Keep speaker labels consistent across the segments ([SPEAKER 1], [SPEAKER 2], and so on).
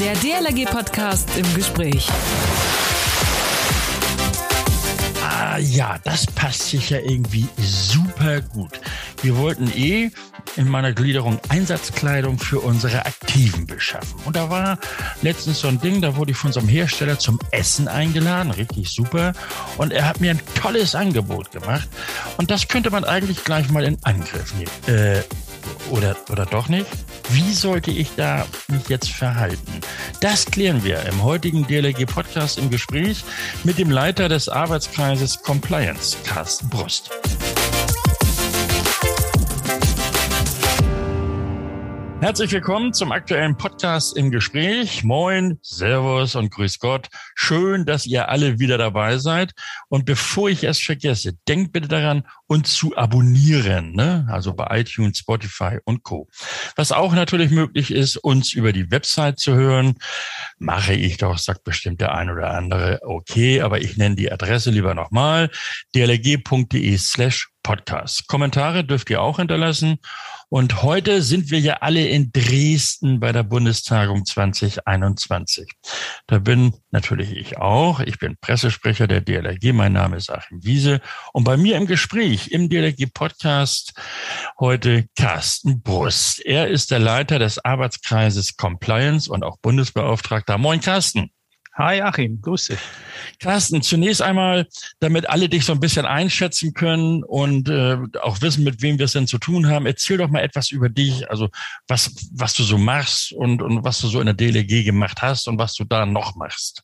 [SPEAKER 1] Der DLRG-Podcast im Gespräch.
[SPEAKER 2] Ah ja, das passt sich ja irgendwie super gut. Wir wollten eh in meiner Gliederung Einsatzkleidung für unsere Aktiven beschaffen. Und da war letztens so ein Ding, da wurde ich von unserem Hersteller zum Essen eingeladen, richtig super. Und er hat mir ein tolles Angebot gemacht. Und das könnte man eigentlich gleich mal in Angriff nehmen. Äh, oder, oder doch nicht? Wie sollte ich da mich jetzt verhalten? Das klären wir im heutigen DLRG-Podcast im Gespräch mit dem Leiter des Arbeitskreises Compliance, Carsten Brust. Herzlich willkommen zum aktuellen Podcast im Gespräch. Moin, Servus und Grüß Gott. Schön, dass ihr alle wieder dabei seid. Und bevor ich es vergesse, denkt bitte daran, uns zu abonnieren, ne? also bei iTunes, Spotify und Co. Was auch natürlich möglich ist, uns über die Website zu hören, mache ich doch, sagt bestimmt der ein oder andere, okay, aber ich nenne die Adresse lieber nochmal, dlg.de slash Podcast. Kommentare dürft ihr auch hinterlassen. Und heute sind wir ja alle in Dresden bei der Bundestagung 2021. Da bin natürlich ich auch. Ich bin Pressesprecher der DLRG. Mein Name ist Achim Wiese. Und bei mir im Gespräch im DLRG Podcast heute Carsten Brust. Er ist der Leiter des Arbeitskreises Compliance und auch Bundesbeauftragter. Moin, Carsten.
[SPEAKER 3] Hi Achim, grüß dich.
[SPEAKER 2] Carsten, zunächst einmal, damit alle dich so ein bisschen einschätzen können und äh, auch wissen, mit wem wir es denn zu tun haben, erzähl doch mal etwas über dich, also was, was du so machst und, und was du so in der DLRG gemacht hast und was du da noch machst.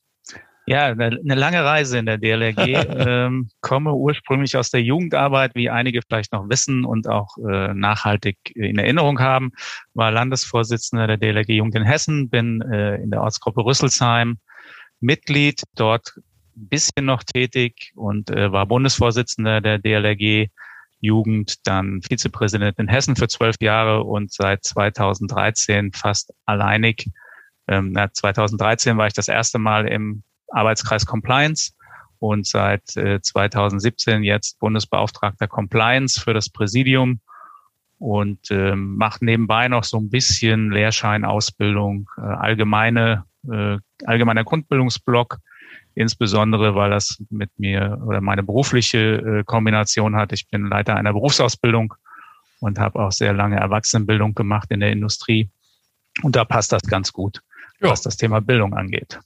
[SPEAKER 3] Ja, eine, eine lange Reise in der DLRG. ähm, komme ursprünglich aus der Jugendarbeit, wie einige vielleicht noch wissen und auch äh, nachhaltig in Erinnerung haben. War Landesvorsitzender der DLRG Jugend in Hessen, bin äh, in der Ortsgruppe Rüsselsheim Mitglied, dort ein bisschen noch tätig und äh, war Bundesvorsitzender der DLRG Jugend, dann Vizepräsident in Hessen für zwölf Jahre und seit 2013 fast alleinig. Ähm, na, 2013 war ich das erste Mal im Arbeitskreis Compliance und seit äh, 2017 jetzt Bundesbeauftragter Compliance für das Präsidium und ähm, macht nebenbei noch so ein bisschen Lehrscheinausbildung, äh, allgemeine äh, allgemeiner Grundbildungsblock, insbesondere weil das mit mir oder meine berufliche äh, Kombination hat. Ich bin Leiter einer Berufsausbildung und habe auch sehr lange Erwachsenenbildung gemacht in der Industrie. Und da passt das ganz gut, ja. was das Thema Bildung angeht.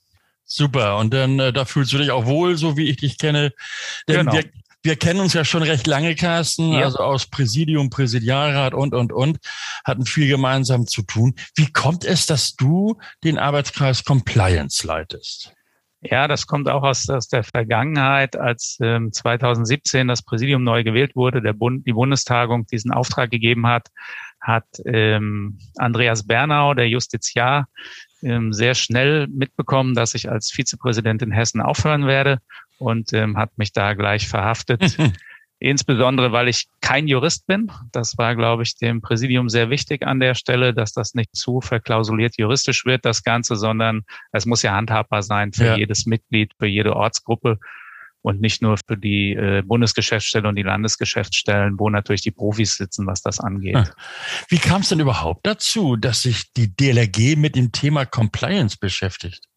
[SPEAKER 2] Super. Und dann äh, da fühlst du dich auch wohl, so wie ich dich kenne. Denn genau. wir, wir kennen uns ja schon recht lange, Carsten, ja. also aus Präsidium, Präsidialrat und, und, und, hatten viel gemeinsam zu tun. Wie kommt es, dass du den Arbeitskreis Compliance leitest?
[SPEAKER 3] Ja, das kommt auch aus, aus der Vergangenheit, als ähm, 2017 das Präsidium neu gewählt wurde, der Bund, die Bundestagung diesen Auftrag gegeben hat, hat ähm, Andreas Bernau, der Justiziar, ähm, sehr schnell mitbekommen, dass ich als Vizepräsident in Hessen aufhören werde und ähm, hat mich da gleich verhaftet. Insbesondere, weil ich kein Jurist bin. Das war, glaube ich, dem Präsidium sehr wichtig an der Stelle, dass das nicht zu verklausuliert juristisch wird, das Ganze, sondern es muss ja handhabbar sein für ja. jedes Mitglied, für jede Ortsgruppe und nicht nur für die äh, Bundesgeschäftsstelle und die Landesgeschäftsstellen, wo natürlich die Profis sitzen, was das angeht. Ah.
[SPEAKER 2] Wie kam es denn überhaupt dazu, dass sich die DLRG mit dem Thema Compliance beschäftigt?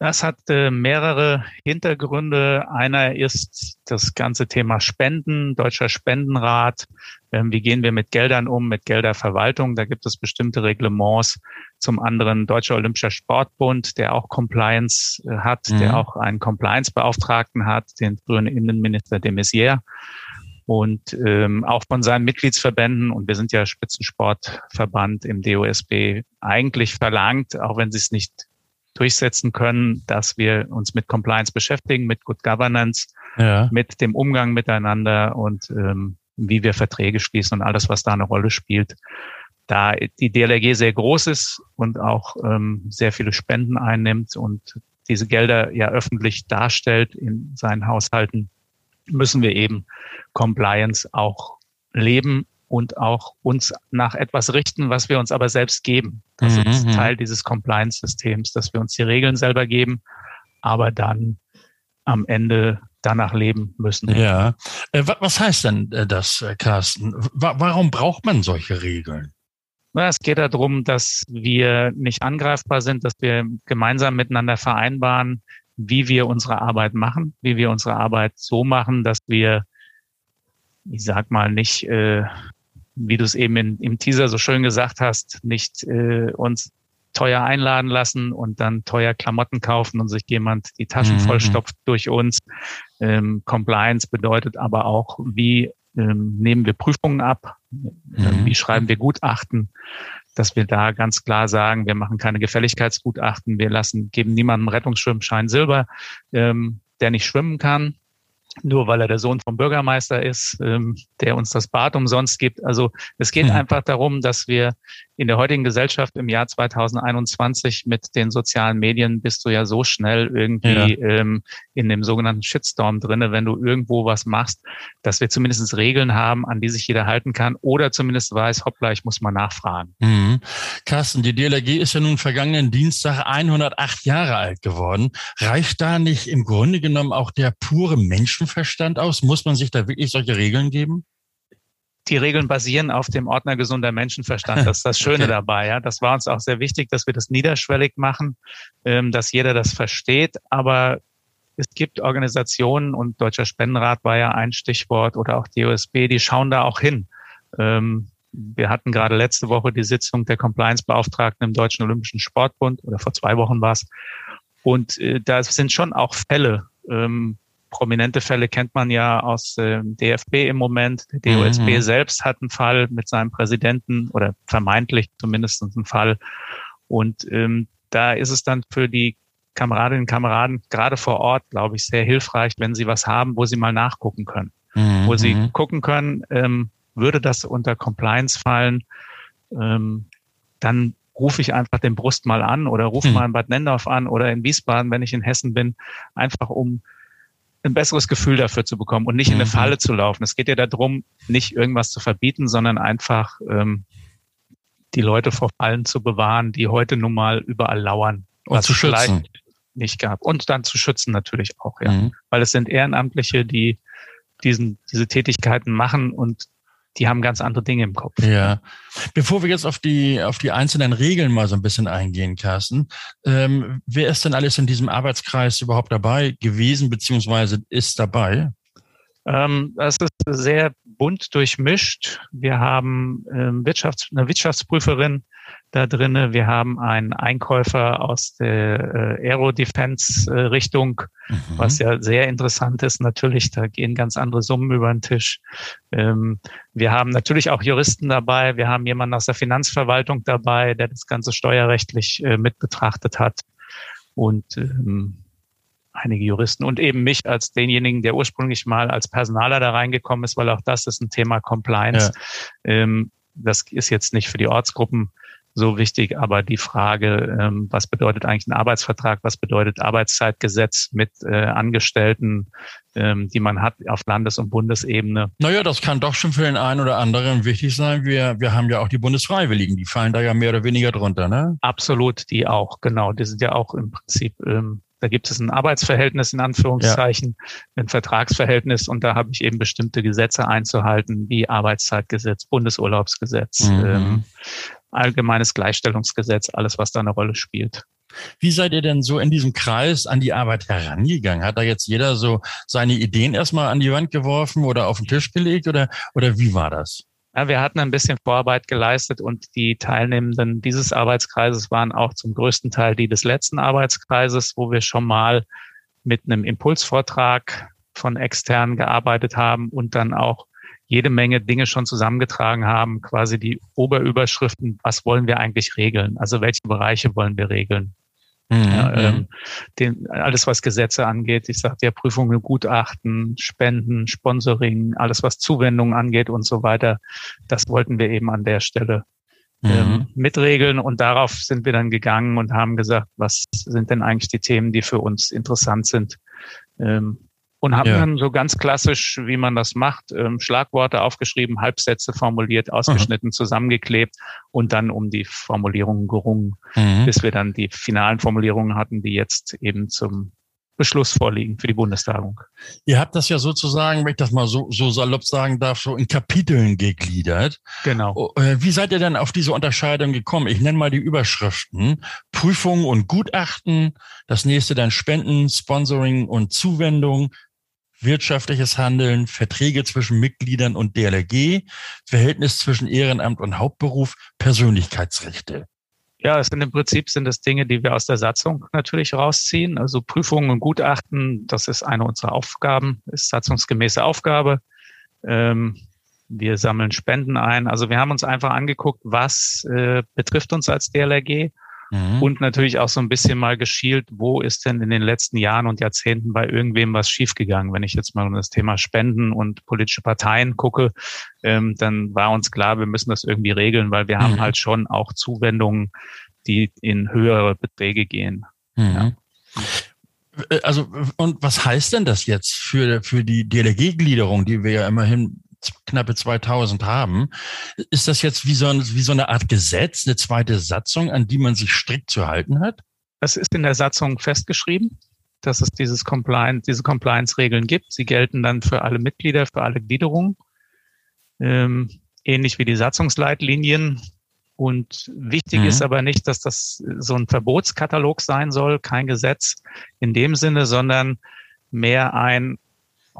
[SPEAKER 3] Das hat äh, mehrere Hintergründe. Einer ist das ganze Thema Spenden, Deutscher Spendenrat. Ähm, wie gehen wir mit Geldern um, mit Gelderverwaltung? Da gibt es bestimmte Reglements. Zum anderen Deutscher Olympischer Sportbund, der auch Compliance äh, hat, mhm. der auch einen Compliance-Beauftragten hat, den früheren Innenminister de Maizière. Und ähm, auch von seinen Mitgliedsverbänden, und wir sind ja Spitzensportverband im DOSB, eigentlich verlangt, auch wenn sie es nicht durchsetzen können, dass wir uns mit Compliance beschäftigen, mit Good Governance, ja. mit dem Umgang miteinander und ähm, wie wir Verträge schließen und alles, was da eine Rolle spielt. Da die DLRG sehr groß ist und auch ähm, sehr viele Spenden einnimmt und diese Gelder ja öffentlich darstellt in seinen Haushalten, müssen wir eben Compliance auch leben und auch uns nach etwas richten, was wir uns aber selbst geben. Das mhm. ist mhm. Teil dieses Compliance-Systems, dass wir uns die Regeln selber geben, aber dann am Ende danach leben müssen.
[SPEAKER 2] Ja. Äh, was heißt denn äh, das, äh, Carsten? Warum braucht man solche Regeln?
[SPEAKER 3] Es geht darum, dass wir nicht angreifbar sind, dass wir gemeinsam miteinander vereinbaren, wie wir unsere Arbeit machen, wie wir unsere Arbeit so machen, dass wir, ich sag mal, nicht, äh, wie du es eben in, im Teaser so schön gesagt hast, nicht äh, uns teuer einladen lassen und dann teuer Klamotten kaufen und sich jemand die Taschen mhm. vollstopft durch uns. Ähm, Compliance bedeutet aber auch, wie ähm, nehmen wir Prüfungen ab, mhm. wie schreiben wir Gutachten, dass wir da ganz klar sagen, wir machen keine Gefälligkeitsgutachten, wir lassen, geben niemandem Rettungsschwimmschein Silber, ähm, der nicht schwimmen kann nur weil er der Sohn vom Bürgermeister ist, ähm, der uns das Bad umsonst gibt. Also es geht mhm. einfach darum, dass wir in der heutigen Gesellschaft im Jahr 2021 mit den sozialen Medien bist du ja so schnell irgendwie ja. ähm, in dem sogenannten Shitstorm drinne, wenn du irgendwo was machst, dass wir zumindest Regeln haben, an die sich jeder halten kann oder zumindest weiß, hoppla, ich muss mal nachfragen.
[SPEAKER 2] Mhm. Carsten, die DLRG ist ja nun vergangenen Dienstag 108 Jahre alt geworden. Reicht da nicht im Grunde genommen auch der pure Menschenverstand aus? Muss man sich da wirklich solche Regeln geben?
[SPEAKER 3] Die Regeln basieren auf dem Ordner gesunder Menschenverstand. Das ist das Schöne okay. dabei. Ja, das war uns auch sehr wichtig, dass wir das niederschwellig machen, ähm, dass jeder das versteht. Aber es gibt Organisationen und Deutscher Spendenrat war ja ein Stichwort oder auch die OSB, die schauen da auch hin. Ähm, wir hatten gerade letzte Woche die Sitzung der Compliance-Beauftragten im Deutschen Olympischen Sportbund oder vor zwei Wochen war es. Und äh, da sind schon auch Fälle, ähm, prominente Fälle kennt man ja aus dem DFB im Moment. Der DOSB mhm. selbst hat einen Fall mit seinem Präsidenten oder vermeintlich zumindest einen Fall. Und ähm, da ist es dann für die Kameradinnen und Kameraden gerade vor Ort, glaube ich, sehr hilfreich, wenn sie was haben, wo sie mal nachgucken können. Mhm. Wo sie mhm. gucken können, ähm, würde das unter Compliance fallen, ähm, dann rufe ich einfach den Brust mal an oder rufe mhm. mal in Bad Nendorf an oder in Wiesbaden, wenn ich in Hessen bin, einfach um ein besseres Gefühl dafür zu bekommen und nicht in eine mhm. Falle zu laufen. Es geht ja darum, nicht irgendwas zu verbieten, sondern einfach ähm, die Leute vor Fallen zu bewahren, die heute nun mal überall lauern.
[SPEAKER 2] Und zu schützen.
[SPEAKER 3] Nicht gab. Und dann zu schützen natürlich auch, ja. Mhm. Weil es sind Ehrenamtliche, die diesen, diese Tätigkeiten machen und die haben ganz andere Dinge im Kopf.
[SPEAKER 2] Ja. Bevor wir jetzt auf die, auf die einzelnen Regeln mal so ein bisschen eingehen, Carsten, ähm, wer ist denn alles in diesem Arbeitskreis überhaupt dabei gewesen, beziehungsweise ist dabei?
[SPEAKER 3] Ähm, das ist sehr bunt durchmischt. Wir haben ähm, Wirtschafts-, eine Wirtschaftsprüferin, da drinne. Wir haben einen Einkäufer aus der äh, Aero-Defense-Richtung, mhm. was ja sehr interessant ist. Natürlich, da gehen ganz andere Summen über den Tisch. Ähm, wir haben natürlich auch Juristen dabei. Wir haben jemanden aus der Finanzverwaltung dabei, der das Ganze steuerrechtlich äh, mit betrachtet hat. Und ähm, einige Juristen und eben mich als denjenigen, der ursprünglich mal als Personaler da reingekommen ist, weil auch das ist ein Thema Compliance. Ja. Ähm, das ist jetzt nicht für die Ortsgruppen so wichtig, aber die Frage, ähm, was bedeutet eigentlich ein Arbeitsvertrag, was bedeutet Arbeitszeitgesetz mit äh, Angestellten, ähm, die man hat auf Landes- und Bundesebene.
[SPEAKER 2] Naja, das kann doch schon für den einen oder anderen wichtig sein. Wir, wir haben ja auch die Bundesfreiwilligen, die fallen da ja mehr oder weniger drunter, ne?
[SPEAKER 3] Absolut, die auch, genau. Die sind ja auch im Prinzip ähm, da gibt es ein Arbeitsverhältnis in Anführungszeichen, ja. ein Vertragsverhältnis und da habe ich eben bestimmte Gesetze einzuhalten, wie Arbeitszeitgesetz, Bundesurlaubsgesetz, mhm. ähm, allgemeines Gleichstellungsgesetz, alles, was da eine Rolle spielt.
[SPEAKER 2] Wie seid ihr denn so in diesem Kreis an die Arbeit herangegangen? Hat da jetzt jeder so seine Ideen erstmal an die Wand geworfen oder auf den Tisch gelegt oder, oder wie war das?
[SPEAKER 3] Ja, wir hatten ein bisschen Vorarbeit geleistet und die Teilnehmenden dieses Arbeitskreises waren auch zum größten Teil die des letzten Arbeitskreises, wo wir schon mal mit einem Impulsvortrag von extern gearbeitet haben und dann auch jede Menge Dinge schon zusammengetragen haben, quasi die Oberüberschriften, was wollen wir eigentlich regeln? Also welche Bereiche wollen wir regeln? Mhm. Ja, ähm, den, alles, was Gesetze angeht, ich sagte ja Prüfungen, Gutachten, Spenden, Sponsoring, alles, was Zuwendungen angeht und so weiter, das wollten wir eben an der Stelle ähm, mhm. mitregeln und darauf sind wir dann gegangen und haben gesagt, was sind denn eigentlich die Themen, die für uns interessant sind? Ähm, und haben ja. dann so ganz klassisch, wie man das macht, ähm, Schlagworte aufgeschrieben, Halbsätze formuliert, ausgeschnitten, mhm. zusammengeklebt und dann um die Formulierungen gerungen, mhm. bis wir dann die finalen Formulierungen hatten, die jetzt eben zum Beschluss vorliegen für die Bundestagung.
[SPEAKER 2] Ihr habt das ja sozusagen, wenn ich das mal so, so salopp sagen darf, so in Kapiteln gegliedert.
[SPEAKER 3] Genau.
[SPEAKER 2] Oh, äh, wie seid ihr denn auf diese Unterscheidung gekommen? Ich nenne mal die Überschriften. Prüfungen und Gutachten, das nächste dann Spenden, Sponsoring und Zuwendung, wirtschaftliches Handeln, Verträge zwischen Mitgliedern und DLRG, Verhältnis zwischen Ehrenamt und Hauptberuf, Persönlichkeitsrechte.
[SPEAKER 3] Ja, es sind im Prinzip sind es Dinge, die wir aus der Satzung natürlich rausziehen. Also Prüfungen und Gutachten, das ist eine unserer Aufgaben, ist satzungsgemäße Aufgabe. Ähm, wir sammeln Spenden ein. Also wir haben uns einfach angeguckt, was äh, betrifft uns als DLRG Mhm. Und natürlich auch so ein bisschen mal geschielt, wo ist denn in den letzten Jahren und Jahrzehnten bei irgendwem was schiefgegangen. Wenn ich jetzt mal um das Thema Spenden und politische Parteien gucke, ähm, dann war uns klar, wir müssen das irgendwie regeln, weil wir mhm. haben halt schon auch Zuwendungen, die in höhere Beträge gehen. Mhm. Ja.
[SPEAKER 2] Äh, also, und was heißt denn das jetzt für, für die DLG-Gliederung, die wir ja immerhin knappe 2000 haben. Ist das jetzt wie so, ein, wie so eine Art Gesetz, eine zweite Satzung, an die man sich strikt zu halten hat?
[SPEAKER 3] Das ist in der Satzung festgeschrieben, dass es dieses Compliance, diese Compliance-Regeln gibt. Sie gelten dann für alle Mitglieder, für alle Gliederungen. Ähm, ähnlich wie die Satzungsleitlinien. Und wichtig mhm. ist aber nicht, dass das so ein Verbotskatalog sein soll, kein Gesetz in dem Sinne, sondern mehr ein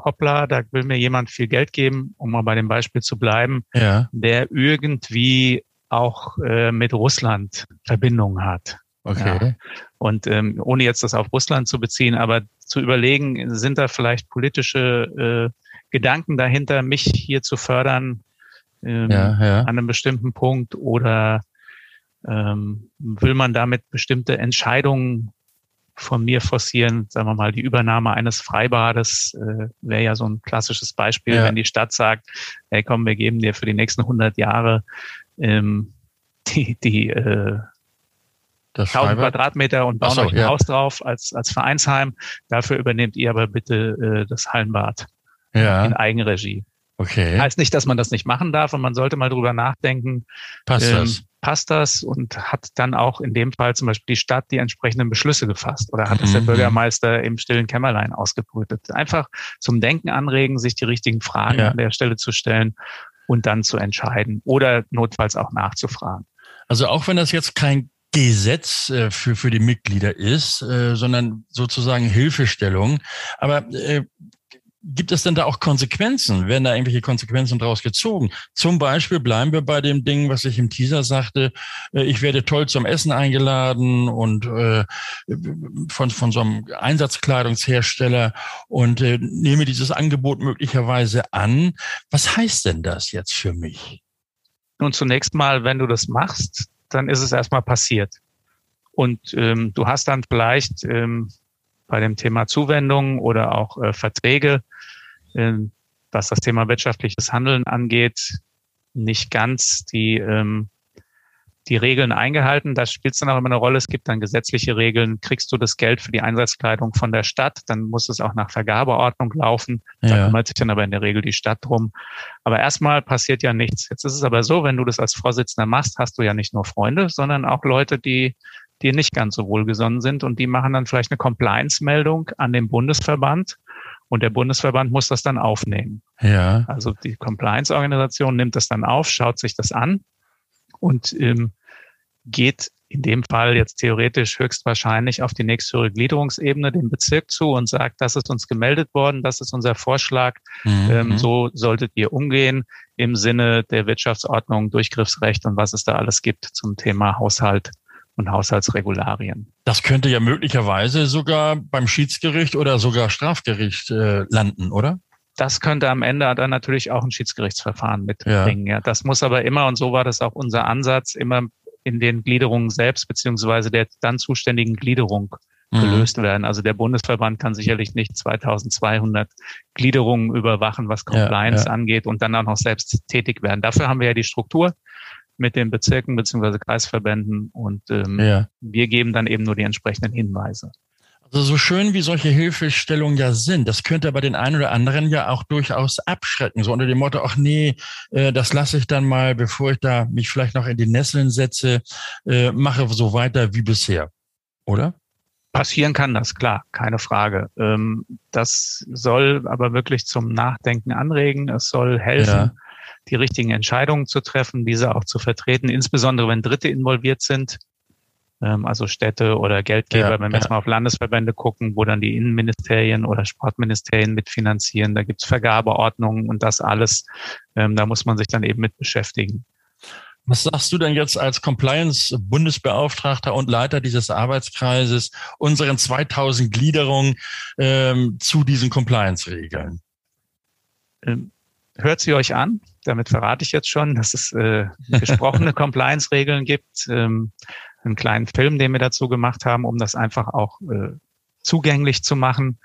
[SPEAKER 3] hoppla, da will mir jemand viel Geld geben, um mal bei dem Beispiel zu bleiben, ja. der irgendwie auch äh, mit Russland Verbindungen hat. Okay. Ja. Und ähm, ohne jetzt das auf Russland zu beziehen, aber zu überlegen, sind da vielleicht politische äh, Gedanken dahinter, mich hier zu fördern ähm, ja, ja. an einem bestimmten Punkt oder ähm, will man damit bestimmte Entscheidungen von mir forcieren, sagen wir mal, die Übernahme eines Freibades äh, wäre ja so ein klassisches Beispiel, ja. wenn die Stadt sagt, hey komm, wir geben dir für die nächsten 100 Jahre ähm, die, die äh, das 1000 Quadratmeter und bauen so, euch ein ja. Haus drauf als, als Vereinsheim. Dafür übernehmt ihr aber bitte äh, das Hallenbad ja. in Eigenregie. Okay. Heißt nicht, dass man das nicht machen darf und man sollte mal drüber nachdenken. Passt ähm, das? Passt das und hat dann auch in dem Fall zum Beispiel die Stadt die entsprechenden Beschlüsse gefasst oder hat es der mhm. Bürgermeister im stillen Kämmerlein ausgebrütet? Einfach zum Denken anregen, sich die richtigen Fragen ja. an der Stelle zu stellen und dann zu entscheiden oder notfalls auch nachzufragen.
[SPEAKER 2] Also auch wenn das jetzt kein Gesetz äh, für, für die Mitglieder ist, äh, sondern sozusagen Hilfestellung. Aber äh, Gibt es denn da auch Konsequenzen? Werden da irgendwelche Konsequenzen daraus gezogen? Zum Beispiel bleiben wir bei dem Ding, was ich im Teaser sagte. Äh, ich werde toll zum Essen eingeladen und äh, von, von so einem Einsatzkleidungshersteller und äh, nehme dieses Angebot möglicherweise an. Was heißt denn das jetzt für mich?
[SPEAKER 3] Nun, zunächst mal, wenn du das machst, dann ist es erstmal passiert. Und ähm, du hast dann vielleicht ähm, bei dem Thema Zuwendungen oder auch äh, Verträge, äh, was das Thema wirtschaftliches Handeln angeht, nicht ganz die, ähm, die Regeln eingehalten. Da spielt es dann auch immer eine Rolle. Es gibt dann gesetzliche Regeln. Kriegst du das Geld für die Einsatzkleidung von der Stadt, dann muss es auch nach Vergabeordnung laufen. Da ja. kümmert sich dann aber in der Regel die Stadt drum. Aber erstmal passiert ja nichts. Jetzt ist es aber so, wenn du das als Vorsitzender machst, hast du ja nicht nur Freunde, sondern auch Leute, die die nicht ganz so wohlgesonnen sind und die machen dann vielleicht eine Compliance-Meldung an den Bundesverband und der Bundesverband muss das dann aufnehmen. Ja. Also die Compliance-Organisation nimmt das dann auf, schaut sich das an und ähm, geht in dem Fall jetzt theoretisch höchstwahrscheinlich auf die nächsthöhere Gliederungsebene, den Bezirk zu und sagt, das ist uns gemeldet worden, das ist unser Vorschlag, mhm. ähm, so solltet ihr umgehen im Sinne der Wirtschaftsordnung, Durchgriffsrecht und was es da alles gibt zum Thema Haushalt und Haushaltsregularien.
[SPEAKER 2] Das könnte ja möglicherweise sogar beim Schiedsgericht oder sogar Strafgericht äh, landen, oder?
[SPEAKER 3] Das könnte am Ende dann natürlich auch ein Schiedsgerichtsverfahren mitbringen. Ja. ja. Das muss aber immer, und so war das auch unser Ansatz, immer in den Gliederungen selbst beziehungsweise der dann zuständigen Gliederung mhm. gelöst werden. Also der Bundesverband kann sicherlich nicht 2200 Gliederungen überwachen, was Compliance ja, ja. angeht und dann auch noch selbst tätig werden. Dafür haben wir ja die Struktur mit den Bezirken beziehungsweise Kreisverbänden und ähm, ja. wir geben dann eben nur die entsprechenden Hinweise.
[SPEAKER 2] Also so schön wie solche Hilfestellungen ja sind, das könnte aber den einen oder anderen ja auch durchaus abschrecken. So unter dem Motto, ach nee, äh, das lasse ich dann mal, bevor ich da mich vielleicht noch in die Nesseln setze, äh, mache so weiter wie bisher. Oder?
[SPEAKER 3] Passieren kann das, klar, keine Frage. Ähm, das soll aber wirklich zum Nachdenken anregen. Es soll helfen, ja. Die richtigen Entscheidungen zu treffen, diese auch zu vertreten, insbesondere wenn Dritte involviert sind, ähm, also Städte oder Geldgeber, ja, wenn wir ja. jetzt mal auf Landesverbände gucken, wo dann die Innenministerien oder Sportministerien mitfinanzieren, da gibt's Vergabeordnungen und das alles, ähm, da muss man sich dann eben mit beschäftigen.
[SPEAKER 2] Was sagst du denn jetzt als Compliance-Bundesbeauftragter und Leiter dieses Arbeitskreises unseren 2000 Gliederungen ähm, zu diesen Compliance-Regeln?
[SPEAKER 3] Ähm, hört sie euch an. Damit verrate ich jetzt schon, dass es äh, gesprochene Compliance-Regeln gibt. Ähm, einen kleinen Film, den wir dazu gemacht haben, um das einfach auch äh, zugänglich zu machen.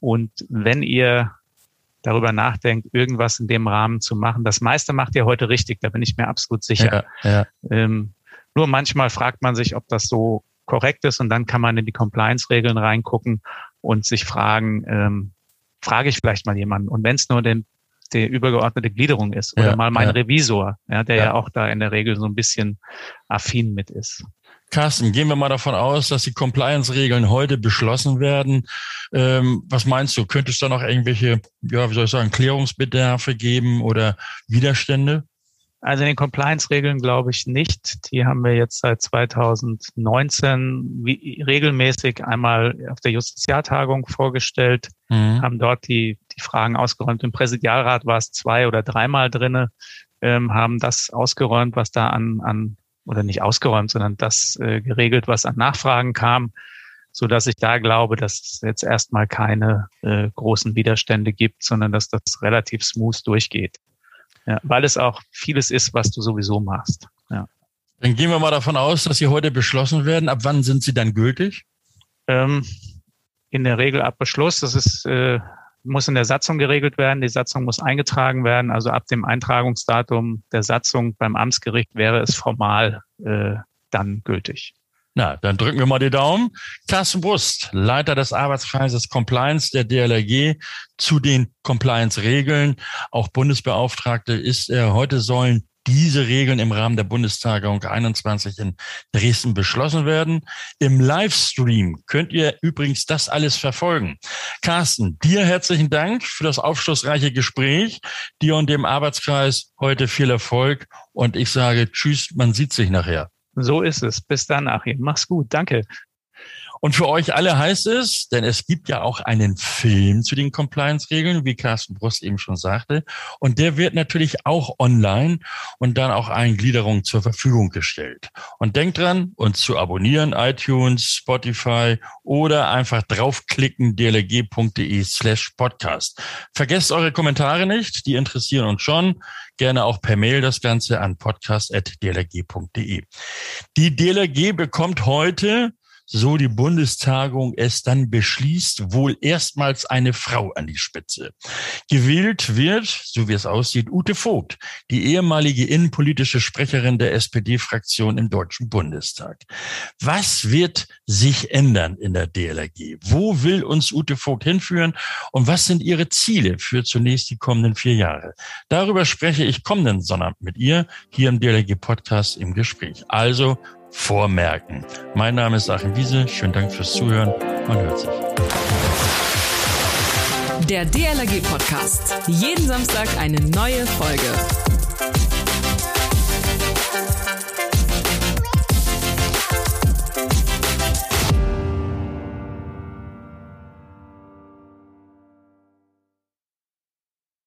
[SPEAKER 3] Und wenn ihr darüber nachdenkt, irgendwas in dem Rahmen zu machen. Das meiste macht ihr heute richtig, da bin ich mir absolut sicher. Ja, ja. Ähm, nur manchmal fragt man sich, ob das so korrekt ist und dann kann man in die Compliance-Regeln reingucken und sich fragen, ähm, frage ich vielleicht mal jemanden. Und wenn es nur den, die übergeordnete Gliederung ist oder ja, mal mein Revisor, ja, der ja. auch da in der Regel so ein bisschen affin mit ist.
[SPEAKER 2] Carsten, gehen wir mal davon aus, dass die Compliance-Regeln heute beschlossen werden. Ähm, was meinst du? Könnte es da noch irgendwelche, ja, wie soll ich sagen, Klärungsbedarfe geben oder Widerstände?
[SPEAKER 3] Also in den Compliance-Regeln glaube ich nicht. Die haben wir jetzt seit 2019 wie, regelmäßig einmal auf der Justizialtagung vorgestellt, mhm. haben dort die, die Fragen ausgeräumt. Im Präsidialrat war es zwei oder dreimal drinne, ähm, haben das ausgeräumt, was da an, an oder nicht ausgeräumt, sondern das äh, geregelt, was an Nachfragen kam, so dass ich da glaube, dass es jetzt erstmal keine äh, großen Widerstände gibt, sondern dass das relativ smooth durchgeht. Ja, weil es auch vieles ist, was du sowieso machst. Ja.
[SPEAKER 2] Dann gehen wir mal davon aus, dass sie heute beschlossen werden. Ab wann sind sie dann gültig?
[SPEAKER 3] Ähm, in der Regel ab Beschluss. Das ist äh, muss in der Satzung geregelt werden. Die Satzung muss eingetragen werden. Also ab dem Eintragungsdatum der Satzung beim Amtsgericht wäre es formal äh, dann gültig.
[SPEAKER 2] Na, dann drücken wir mal die Daumen. Carsten Brust, Leiter des Arbeitskreises Compliance der DLRG zu den Compliance-Regeln. Auch Bundesbeauftragte ist er. Heute sollen diese Regeln im Rahmen der Bundestagung 21 in Dresden beschlossen werden. Im Livestream könnt ihr übrigens das alles verfolgen. Carsten, dir herzlichen Dank für das aufschlussreiche Gespräch. Dir und dem Arbeitskreis heute viel Erfolg und ich sage Tschüss, man sieht sich nachher.
[SPEAKER 3] So ist es. Bis dann, Achim. Mach's gut. Danke.
[SPEAKER 2] Und für euch alle heißt es, denn es gibt ja auch einen Film zu den Compliance-Regeln, wie Carsten Brust eben schon sagte. Und der wird natürlich auch online und dann auch allen Gliederungen zur Verfügung gestellt. Und denkt dran, uns zu abonnieren, iTunes, Spotify oder einfach draufklicken, dlg.de slash podcast. Vergesst eure Kommentare nicht, die interessieren uns schon. Gerne auch per Mail das Ganze an podcast.dlg.de. Die DLRG bekommt heute so die Bundestagung es dann beschließt, wohl erstmals eine Frau an die Spitze. Gewählt wird, so wie es aussieht, Ute Vogt, die ehemalige innenpolitische Sprecherin der SPD-Fraktion im Deutschen Bundestag. Was wird sich ändern in der DLRG? Wo will uns Ute Vogt hinführen? Und was sind ihre Ziele für zunächst die kommenden vier Jahre? Darüber spreche ich kommenden Sonnabend mit ihr hier im DLRG Podcast im Gespräch. Also vormerken. Mein Name ist Achim Wiese. Schönen Dank fürs Zuhören. Man hört sich.
[SPEAKER 1] Der DLRG Podcast. Jeden Samstag eine neue Folge.